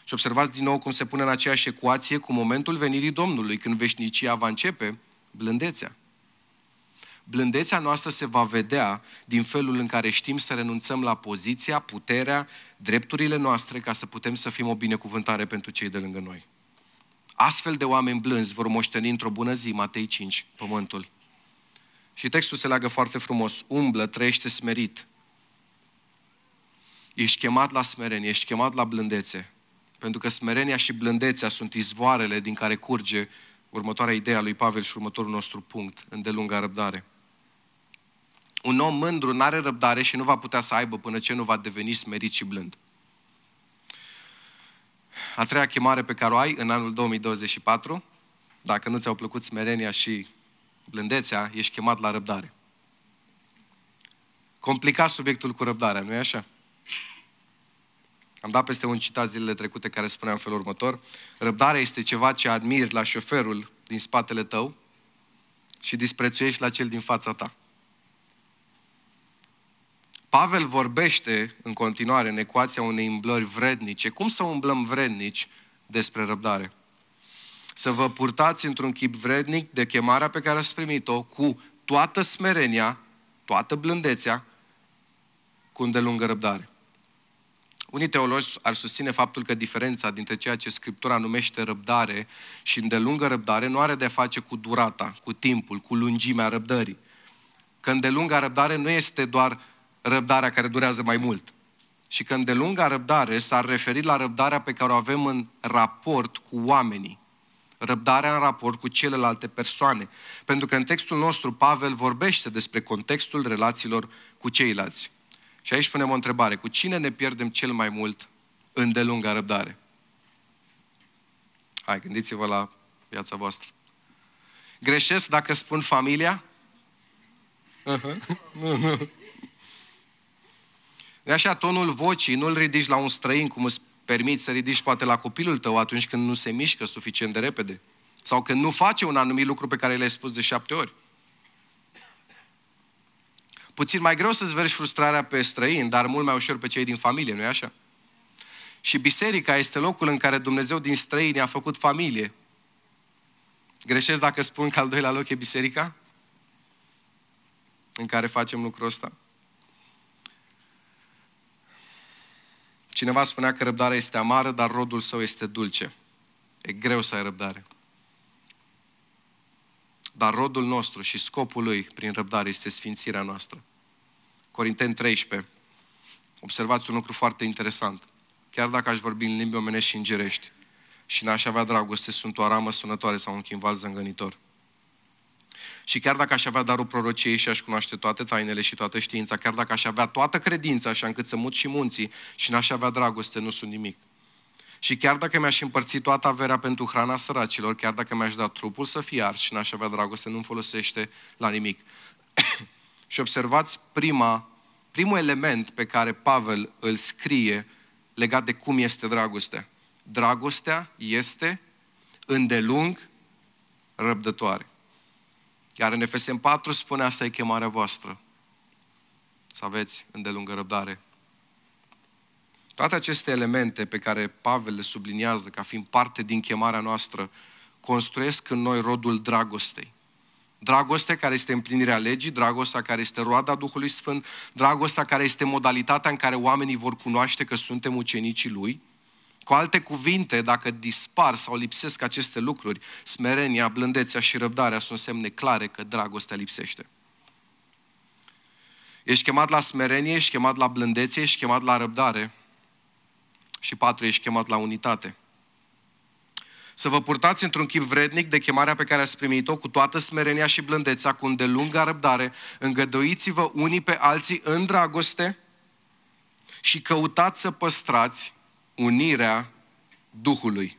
Și observați din nou cum se pune în aceeași ecuație cu momentul venirii Domnului, când veșnicia va începe, blândețea. Blândețea noastră se va vedea din felul în care știm să renunțăm la poziția, puterea, drepturile noastre ca să putem să fim o binecuvântare pentru cei de lângă noi. Astfel de oameni blânzi vor moșteni într-o bună zi, Matei 5, pământul. Și textul se leagă foarte frumos. Umblă, trăiește smerit. Ești chemat la smerenie, ești chemat la blândețe. Pentru că smerenia și blândețea sunt izvoarele din care curge următoarea idee a lui Pavel și următorul nostru punct, îndelunga răbdare. Un om mândru nu are răbdare și nu va putea să aibă până ce nu va deveni smerit și blând. A treia chemare pe care o ai în anul 2024, dacă nu ți-au plăcut smerenia și blândețea, ești chemat la răbdare. Complicat subiectul cu răbdarea, nu e așa? Am dat peste un citat zilele trecute care spunea în felul următor. Răbdarea este ceva ce admiri la șoferul din spatele tău și disprețuiești la cel din fața ta. Pavel vorbește în continuare în ecuația unei umblări vrednice. Cum să umblăm vrednici despre răbdare? Să vă purtați într-un chip vrednic de chemarea pe care ați primit-o cu toată smerenia, toată blândețea, cu îndelungă răbdare. Unii teologi ar susține faptul că diferența dintre ceea ce Scriptura numește răbdare și îndelungă răbdare nu are de a face cu durata, cu timpul, cu lungimea răbdării. Că îndelunga răbdare nu este doar răbdarea care durează mai mult. Și că îndelunga răbdare s-ar referi la răbdarea pe care o avem în raport cu oamenii. Răbdarea în raport cu celelalte persoane. Pentru că în textul nostru Pavel vorbește despre contextul relațiilor cu ceilalți. Și aici punem o întrebare. Cu cine ne pierdem cel mai mult în delunga răbdare? Hai, gândiți-vă la viața voastră. Greșesc dacă spun familia? Uh-huh. [LAUGHS] nu, nu. De așa, tonul vocii nu-l ridici la un străin, cum îți permiți să ridici poate la copilul tău atunci când nu se mișcă suficient de repede. Sau când nu face un anumit lucru pe care le-ai spus de șapte ori puțin mai greu să-ți vergi frustrarea pe străini, dar mult mai ușor pe cei din familie, nu-i așa? Și biserica este locul în care Dumnezeu din străini a făcut familie. Greșesc dacă spun că al doilea loc e biserica? În care facem lucrul ăsta? Cineva spunea că răbdarea este amară, dar rodul său este dulce. E greu să ai răbdare. Dar rodul nostru și scopul lui prin răbdare este sfințirea noastră. Corinteni 13. Observați un lucru foarte interesant. Chiar dacă aș vorbi în limbi omenești și îngerești și n-aș avea dragoste, sunt o aramă sunătoare sau un chimval zângănitor. Și chiar dacă aș avea darul prorociei și aș cunoaște toate tainele și toată știința, chiar dacă aș avea toată credința așa încât să mut și munții și n-aș avea dragoste, nu sunt nimic. Și chiar dacă mi-aș împărți toată averea pentru hrana săracilor, chiar dacă mi-aș da trupul să fie ars și n-aș avea dragoste, nu-mi folosește la nimic. [COUGHS] și observați prima, primul element pe care Pavel îl scrie legat de cum este dragostea. Dragostea este îndelung răbdătoare. Iar în Efesem 4 spune asta e chemarea voastră. Să aveți îndelungă răbdare toate aceste elemente pe care Pavel le subliniază ca fiind parte din chemarea noastră, construiesc în noi rodul dragostei. Dragoste care este împlinirea legii, dragostea care este roada Duhului Sfânt, dragostea care este modalitatea în care oamenii vor cunoaște că suntem ucenicii Lui. Cu alte cuvinte, dacă dispar sau lipsesc aceste lucruri, smerenia, blândețea și răbdarea sunt semne clare că dragostea lipsește. Ești chemat la smerenie, ești chemat la blândețe, ești chemat la răbdare, și patru, ești chemat la unitate. să vă purtați într-un chip vrednic de chemarea pe care ați primit-o, cu toată smerenia și blândețea, cu îndelungă răbdare, îngăduiți-vă unii pe alții în dragoste și căutați să păstrați unirea Duhului.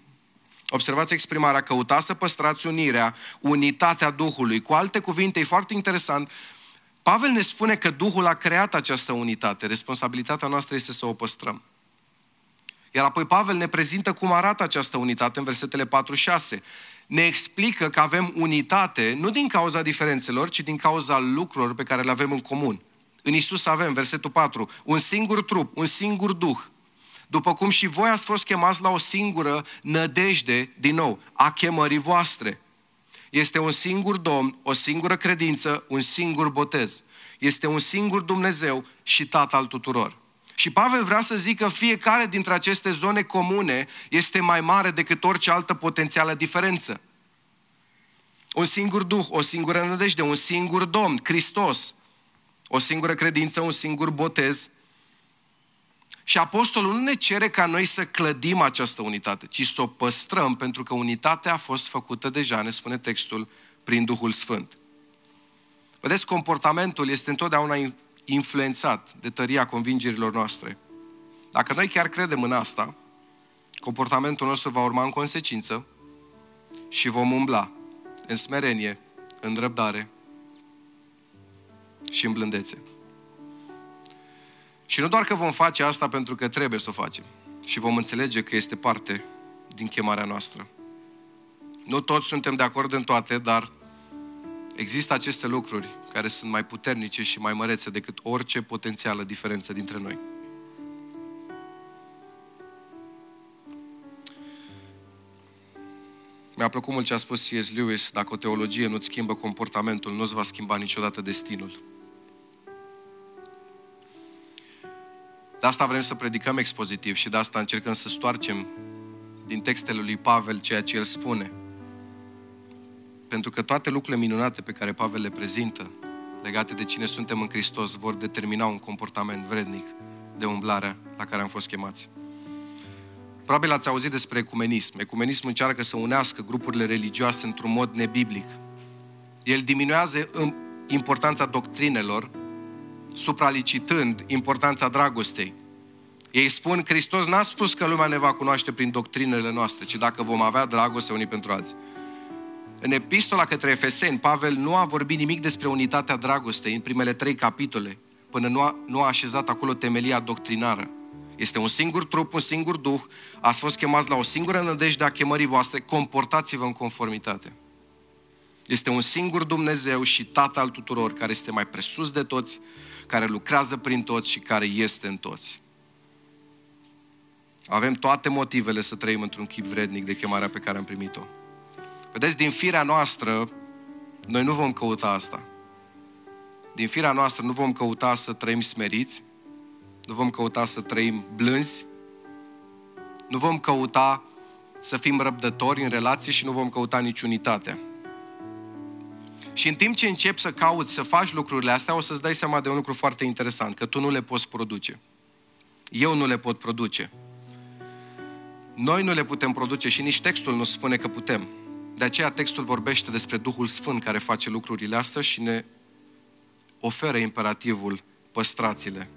Observați exprimarea, căutați să păstrați unirea, unitatea Duhului. Cu alte cuvinte, e foarte interesant, Pavel ne spune că Duhul a creat această unitate. Responsabilitatea noastră este să o păstrăm. Iar apoi Pavel ne prezintă cum arată această unitate în versetele 4-6. Ne explică că avem unitate nu din cauza diferențelor, ci din cauza lucrurilor pe care le avem în comun. În Isus avem, versetul 4, un singur trup, un singur duh. După cum și voi ați fost chemați la o singură nădejde, din nou, a chemării voastre. Este un singur Domn, o singură credință, un singur botez. Este un singur Dumnezeu și Tatăl tuturor. Și Pavel vrea să zică fiecare dintre aceste zone comune este mai mare decât orice altă potențială diferență. Un singur Duh, o singură nădejde, un singur Domn, Hristos, o singură credință, un singur botez. Și apostolul nu ne cere ca noi să clădim această unitate, ci să o păstrăm, pentru că unitatea a fost făcută deja, ne spune textul, prin Duhul Sfânt. Vedeți, comportamentul este întotdeauna influențat de tăria convingerilor noastre. Dacă noi chiar credem în asta, comportamentul nostru va urma în consecință și vom umbla în smerenie, în răbdare și în blândețe. Și nu doar că vom face asta pentru că trebuie să o facem, și vom înțelege că este parte din chemarea noastră. Nu toți suntem de acord în toate, dar există aceste lucruri care sunt mai puternice și mai mărețe decât orice potențială diferență dintre noi. Mi-a plăcut mult ce a spus C.S. Lewis, dacă o teologie nu-ți schimbă comportamentul, nu-ți va schimba niciodată destinul. De asta vrem să predicăm expozitiv și de asta încercăm să stoarcem din textele lui Pavel ceea ce el spune. Pentru că toate lucrurile minunate pe care Pavel le prezintă, legate de cine suntem în Hristos, vor determina un comportament vrednic de umblarea la care am fost chemați. Probabil ați auzit despre ecumenism. Ecumenism încearcă să unească grupurile religioase într-un mod nebiblic. El diminuează importanța doctrinelor, supralicitând importanța dragostei. Ei spun, Hristos n-a spus că lumea ne va cunoaște prin doctrinele noastre, ci dacă vom avea dragoste unii pentru alții. În epistola către Efeseni, Pavel nu a vorbit nimic despre unitatea dragostei în primele trei capitole, până nu a, nu a așezat acolo temelia doctrinară. Este un singur trup, un singur duh, ați fost chemați la o singură nădejde a chemării voastre, comportați-vă în conformitate. Este un singur Dumnezeu și Tată al tuturor, care este mai presus de toți, care lucrează prin toți și care este în toți. Avem toate motivele să trăim într-un chip vrednic de chemarea pe care am primit-o. Vedeți, din firea noastră, noi nu vom căuta asta. Din firea noastră nu vom căuta să trăim smeriți, nu vom căuta să trăim blânzi, nu vom căuta să fim răbdători în relație și nu vom căuta nici unitatea. Și în timp ce începi să cauți, să faci lucrurile astea, o să-ți dai seama de un lucru foarte interesant, că tu nu le poți produce. Eu nu le pot produce. Noi nu le putem produce și nici textul nu spune că putem. De aceea textul vorbește despre Duhul Sfânt care face lucrurile astea și ne oferă imperativul păstrați-le.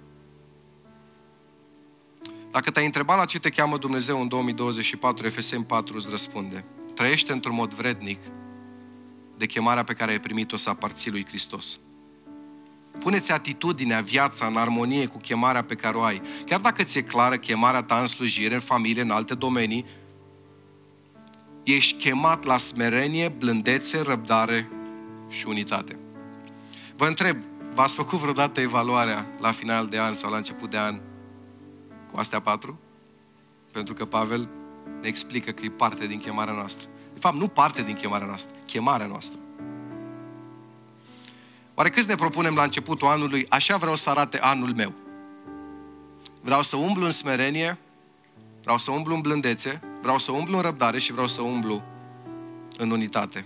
Dacă te-ai întrebat la ce te cheamă Dumnezeu în 2024, Efeseni 4 îți răspunde. Trăiește într-un mod vrednic de chemarea pe care ai primit-o să aparții lui Hristos. Puneți atitudinea, viața în armonie cu chemarea pe care o ai. Chiar dacă ți-e clară chemarea ta în slujire, în familie, în alte domenii, ești chemat la smerenie, blândețe, răbdare și unitate. Vă întreb, v-ați făcut vreodată evaluarea la final de an sau la început de an cu astea patru? Pentru că Pavel ne explică că e parte din chemarea noastră. De fapt, nu parte din chemarea noastră, chemarea noastră. Oare câți ne propunem la începutul anului, așa vreau să arate anul meu? Vreau să umblu în smerenie, vreau să umblu în blândețe, vreau să umblu în răbdare și vreau să umblu în unitate.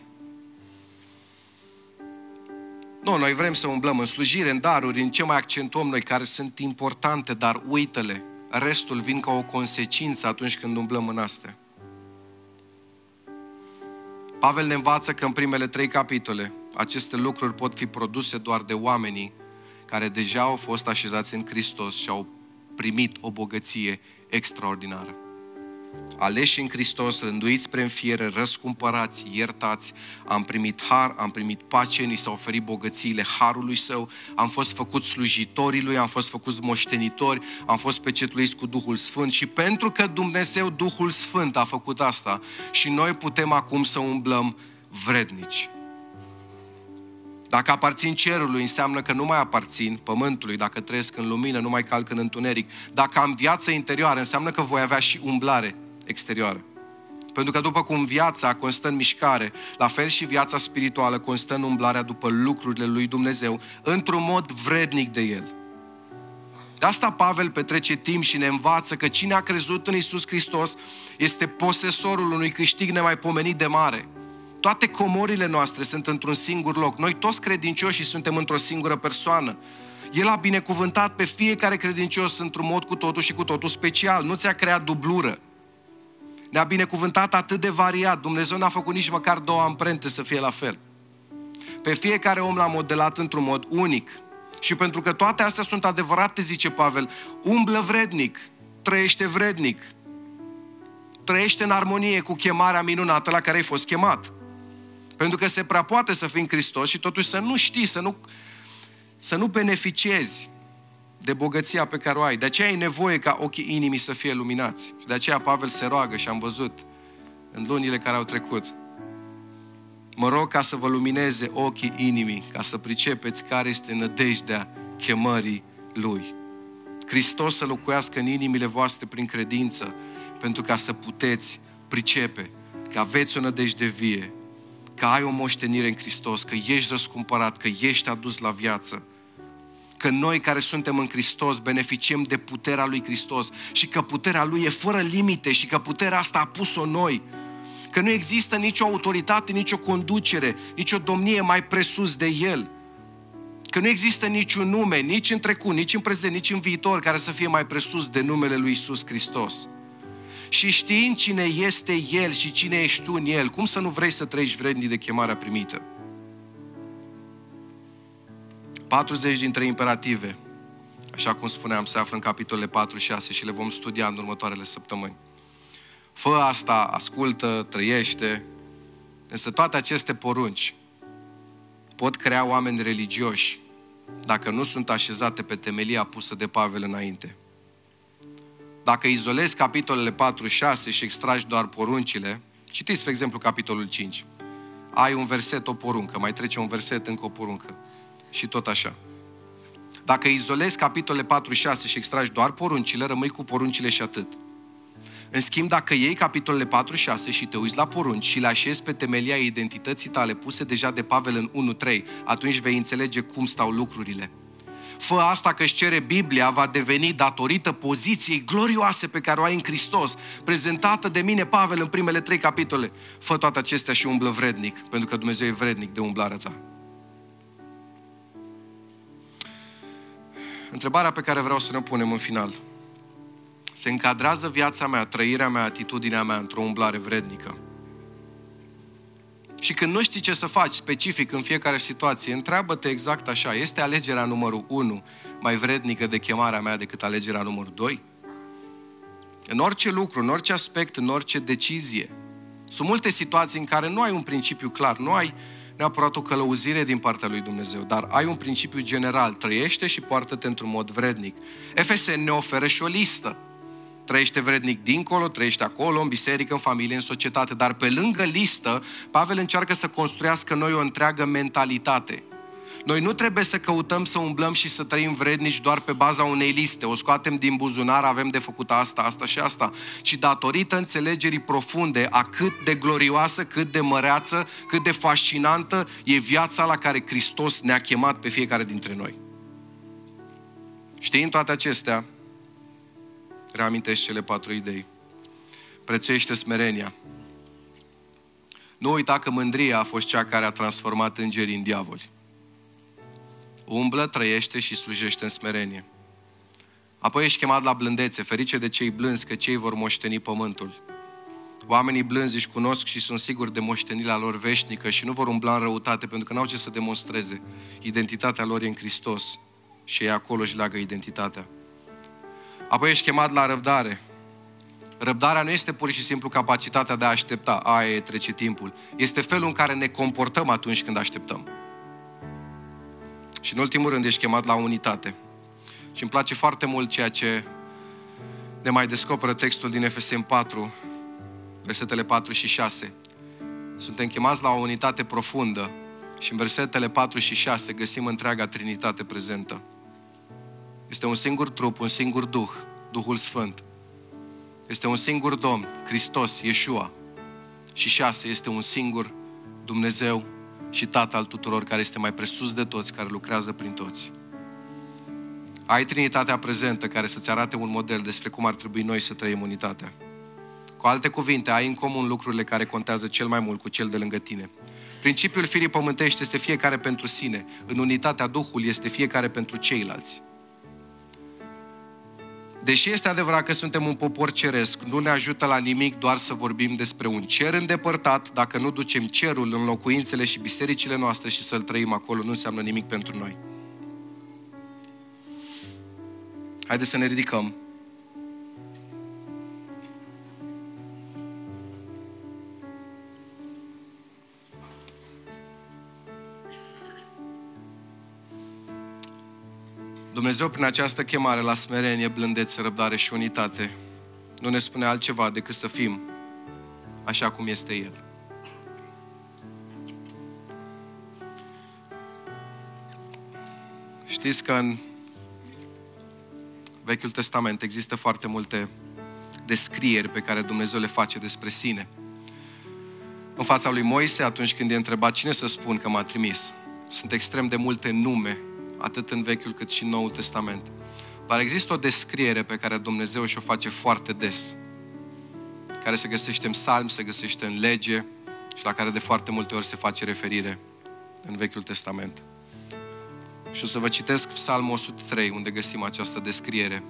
Nu, noi vrem să umblăm în slujire, în daruri, în ce mai accentuăm noi, care sunt importante, dar uită-le. Restul vin ca o consecință atunci când umblăm în astea. Pavel ne învață că în primele trei capitole aceste lucruri pot fi produse doar de oamenii care deja au fost așezați în Hristos și au primit o bogăție extraordinară aleși în Hristos, rânduiți spre înfiere, răscumpărați, iertați, am primit har, am primit pace, ni s-au oferit bogățiile harului său, am fost făcuți slujitorii lui, am fost făcuți moștenitori, am fost pecetuiți cu Duhul Sfânt și pentru că Dumnezeu, Duhul Sfânt, a făcut asta și noi putem acum să umblăm vrednici. Dacă aparțin cerului, înseamnă că nu mai aparțin pământului. Dacă trăiesc în lumină, nu mai calc în întuneric. Dacă am viață interioară, înseamnă că voi avea și umblare exterioară. Pentru că după cum viața constă în mișcare, la fel și viața spirituală constă în umblarea după lucrurile lui Dumnezeu, într-un mod vrednic de El. De asta Pavel petrece timp și ne învață că cine a crezut în Isus Hristos este posesorul unui câștig nemaipomenit de mare. Toate comorile noastre sunt într-un singur loc. Noi toți credincioși suntem într-o singură persoană. El a binecuvântat pe fiecare credincios într-un mod cu totul și cu totul special. Nu ți-a creat dublură. Ne-a binecuvântat atât de variat. Dumnezeu n-a făcut nici măcar două amprente să fie la fel. Pe fiecare om l-a modelat într-un mod unic. Și pentru că toate astea sunt adevărate, zice Pavel, umblă vrednic, trăiește vrednic, trăiește în armonie cu chemarea minunată la care ai fost chemat. Pentru că se prea poate să fii în Hristos și totuși să nu știi, să nu, să nu beneficiezi de bogăția pe care o ai. De aceea ai nevoie ca ochii inimii să fie luminați. Și de aceea Pavel se roagă și am văzut în lunile care au trecut. Mă rog ca să vă lumineze ochii inimii, ca să pricepeți care este nădejdea chemării Lui. Hristos să locuiască în inimile voastre prin credință, pentru ca să puteți pricepe că aveți o nădejde vie, că ai o moștenire în Hristos, că ești răscumpărat, că ești adus la viață, că noi care suntem în Hristos beneficiem de puterea lui Hristos și că puterea lui e fără limite și că puterea asta a pus-o noi. Că nu există nicio autoritate, nicio conducere, nicio domnie mai presus de El. Că nu există niciun nume, nici în trecut, nici în prezent, nici în viitor, care să fie mai presus de numele lui Isus Hristos. Și știind cine este El și cine ești tu în El, cum să nu vrei să trăiești vrednic de chemarea primită? 40 dintre imperative, așa cum spuneam, se află în capitolele 4 și 6 și le vom studia în următoarele săptămâni. Fă asta, ascultă, trăiește. Însă toate aceste porunci pot crea oameni religioși dacă nu sunt așezate pe temelia pusă de Pavel înainte. Dacă izolezi capitolele 4 6 și extragi doar poruncile, citiți, spre exemplu, capitolul 5. Ai un verset, o poruncă, mai trece un verset, încă o poruncă și tot așa. Dacă izolezi capitole 4 6 și extragi doar poruncile, rămâi cu poruncile și atât. În schimb, dacă iei capitolele 4 6 și te uiți la porunci și le așezi pe temelia identității tale puse deja de Pavel în 1 3, atunci vei înțelege cum stau lucrurile. Fă asta că își cere Biblia, va deveni datorită poziției glorioase pe care o ai în Hristos, prezentată de mine, Pavel, în primele trei capitole. Fă toate acestea și umblă vrednic, pentru că Dumnezeu e vrednic de umblarea ta. Întrebarea pe care vreau să ne punem în final. Se încadrează viața mea, trăirea mea, atitudinea mea într-o umblare vrednică? Și când nu știi ce să faci specific în fiecare situație, întreabă-te exact așa, este alegerea numărul 1 mai vrednică de chemarea mea decât alegerea numărul 2? În orice lucru, în orice aspect, în orice decizie. Sunt multe situații în care nu ai un principiu clar, nu ai neapărat o călăuzire din partea lui Dumnezeu, dar ai un principiu general, trăiește și poartă-te într-un mod vrednic. FSN ne oferă și o listă. Trăiește vrednic dincolo, trăiește acolo, în biserică, în familie, în societate, dar pe lângă listă, Pavel încearcă să construiască noi o întreagă mentalitate. Noi nu trebuie să căutăm să umblăm și să trăim vrednici doar pe baza unei liste. O scoatem din buzunar, avem de făcut asta, asta și asta. Ci datorită înțelegerii profunde a cât de glorioasă, cât de măreață, cât de fascinantă e viața la care Hristos ne-a chemat pe fiecare dintre noi. Știind toate acestea, reamintești cele patru idei. Prețuiește smerenia. Nu uita că mândria a fost cea care a transformat îngerii în diavoli umblă, trăiește și slujește în smerenie. Apoi ești chemat la blândețe, ferice de cei blânzi, că cei vor moșteni pământul. Oamenii blânzi își cunosc și sunt siguri de moștenirea lor veșnică și nu vor umbla în răutate pentru că n-au ce să demonstreze. Identitatea lor e în Hristos și ei acolo își leagă identitatea. Apoi ești chemat la răbdare. Răbdarea nu este pur și simplu capacitatea de a aștepta, aia e, trece timpul. Este felul în care ne comportăm atunci când așteptăm. Și în ultimul rând ești chemat la unitate. Și îmi place foarte mult ceea ce ne mai descoperă textul din FSM 4, versetele 4 și 6. Suntem chemați la o unitate profundă și în versetele 4 și 6 găsim întreaga Trinitate prezentă. Este un singur trup, un singur Duh, Duhul Sfânt. Este un singur Domn, Hristos, Iesua. Și șase, este un singur Dumnezeu și Tată al tuturor, care este mai presus de toți, care lucrează prin toți. Ai Trinitatea prezentă care să-ți arate un model despre cum ar trebui noi să trăim unitatea. Cu alte cuvinte, ai în comun lucrurile care contează cel mai mult cu cel de lângă tine. Principiul firii pământești este fiecare pentru sine. În unitatea Duhului este fiecare pentru ceilalți. Deși este adevărat că suntem un popor ceresc, nu ne ajută la nimic doar să vorbim despre un cer îndepărtat, dacă nu ducem cerul în locuințele și bisericile noastre și să-l trăim acolo, nu înseamnă nimic pentru noi. Haideți să ne ridicăm. Dumnezeu, prin această chemare la smerenie, blândețe, răbdare și unitate, nu ne spune altceva decât să fim așa cum este El. Știți că în Vechiul Testament există foarte multe descrieri pe care Dumnezeu le face despre sine. În fața lui Moise, atunci când e întrebat cine să spun că m-a trimis, sunt extrem de multe nume atât în Vechiul cât și în Noul Testament. Dar există o descriere pe care Dumnezeu și-o face foarte des, care se găsește în psalm, se găsește în lege și la care de foarte multe ori se face referire în Vechiul Testament. Și o să vă citesc psalmul 103, unde găsim această descriere,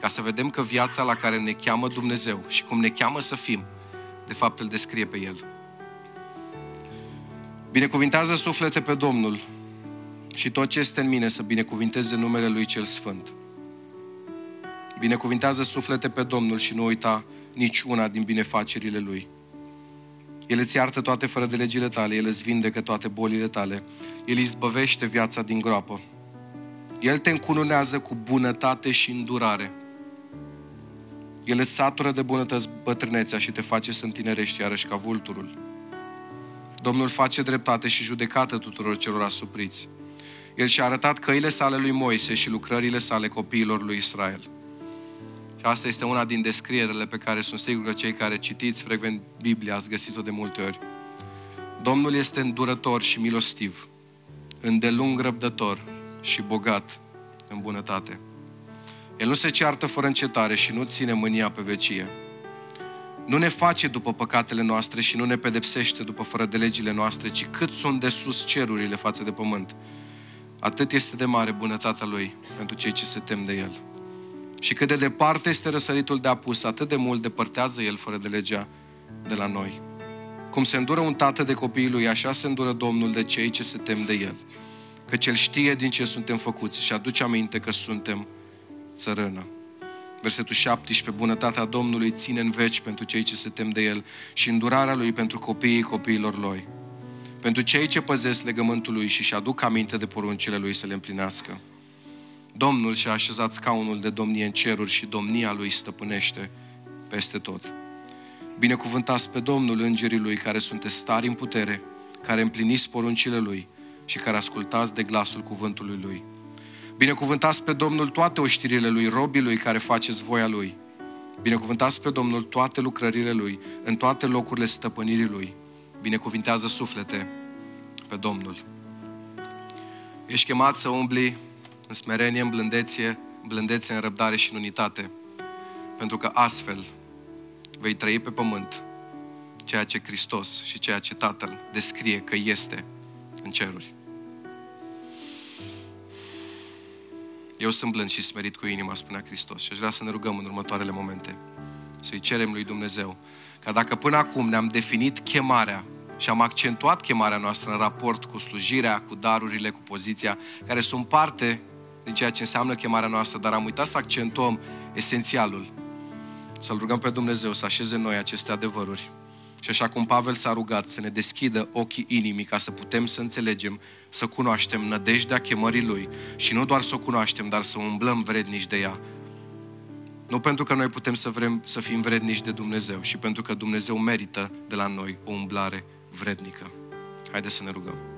ca să vedem că viața la care ne cheamă Dumnezeu și cum ne cheamă să fim, de fapt îl descrie pe El. Binecuvintează suflete pe Domnul și tot ce este în mine să binecuvinteze numele Lui Cel Sfânt. Binecuvintează suflete pe Domnul și nu uita nici una din binefacerile Lui. El îți iartă toate fără de legile tale, El îți vindecă toate bolile tale, El îți zbăvește viața din groapă. El te încununează cu bunătate și îndurare. El îți satură de bunătăți bătrânețea și te face să întinerești iarăși ca vulturul. Domnul face dreptate și judecată tuturor celor asupriți. El și-a arătat căile sale lui Moise și lucrările sale copiilor lui Israel. Și asta este una din descrierile pe care sunt sigur că cei care citiți frecvent Biblia ați găsit-o de multe ori. Domnul este îndurător și milostiv, îndelung răbdător și bogat în bunătate. El nu se ceartă fără încetare și nu ține mânia pe vecie. Nu ne face după păcatele noastre și nu ne pedepsește după fără de legile noastre, ci cât sunt de sus cerurile față de pământ atât este de mare bunătatea Lui pentru cei ce se tem de El. Și cât de departe este răsăritul de apus, atât de mult depărtează El fără de legea de la noi. Cum se îndură un tată de copiii lui, așa se îndură Domnul de cei ce se tem de El. Că Cel știe din ce suntem făcuți și aduce aminte că suntem țărână. Versetul 17, bunătatea Domnului ține în veci pentru cei ce se tem de El și îndurarea Lui pentru copiii copiilor Lui pentru cei ce păzesc legământul lui și și-aduc aminte de poruncile lui să le împlinească. Domnul și-a așezat scaunul de domnie în ceruri și domnia lui stăpânește peste tot. Binecuvântați pe Domnul îngerii lui care sunteți stari în putere, care împliniți poruncile lui și care ascultați de glasul cuvântului lui. Binecuvântați pe Domnul toate oștirile lui, robii lui care faceți voia lui. Binecuvântați pe Domnul toate lucrările lui, în toate locurile stăpânirii lui binecuvintează suflete pe Domnul. Ești chemat să umbli în smerenie, în blândețe, în blândețe, în răbdare și în unitate. Pentru că astfel vei trăi pe pământ ceea ce Hristos și ceea ce Tatăl descrie că este în ceruri. Eu sunt blând și smerit cu inima, spunea Hristos. Și aș vrea să ne rugăm în următoarele momente. Să-i cerem lui Dumnezeu Că dacă până acum ne-am definit chemarea și am accentuat chemarea noastră în raport cu slujirea, cu darurile, cu poziția, care sunt parte din ceea ce înseamnă chemarea noastră, dar am uitat să accentuăm esențialul. Să-L rugăm pe Dumnezeu să așeze în noi aceste adevăruri. Și așa cum Pavel s-a rugat să ne deschidă ochii inimii ca să putem să înțelegem, să cunoaștem nădejdea chemării Lui și nu doar să o cunoaștem, dar să umblăm vrednici de ea. Nu pentru că noi putem să vrem să fim vrednici de Dumnezeu, și pentru că Dumnezeu merită de la noi o umblare vrednică. Haideți să ne rugăm.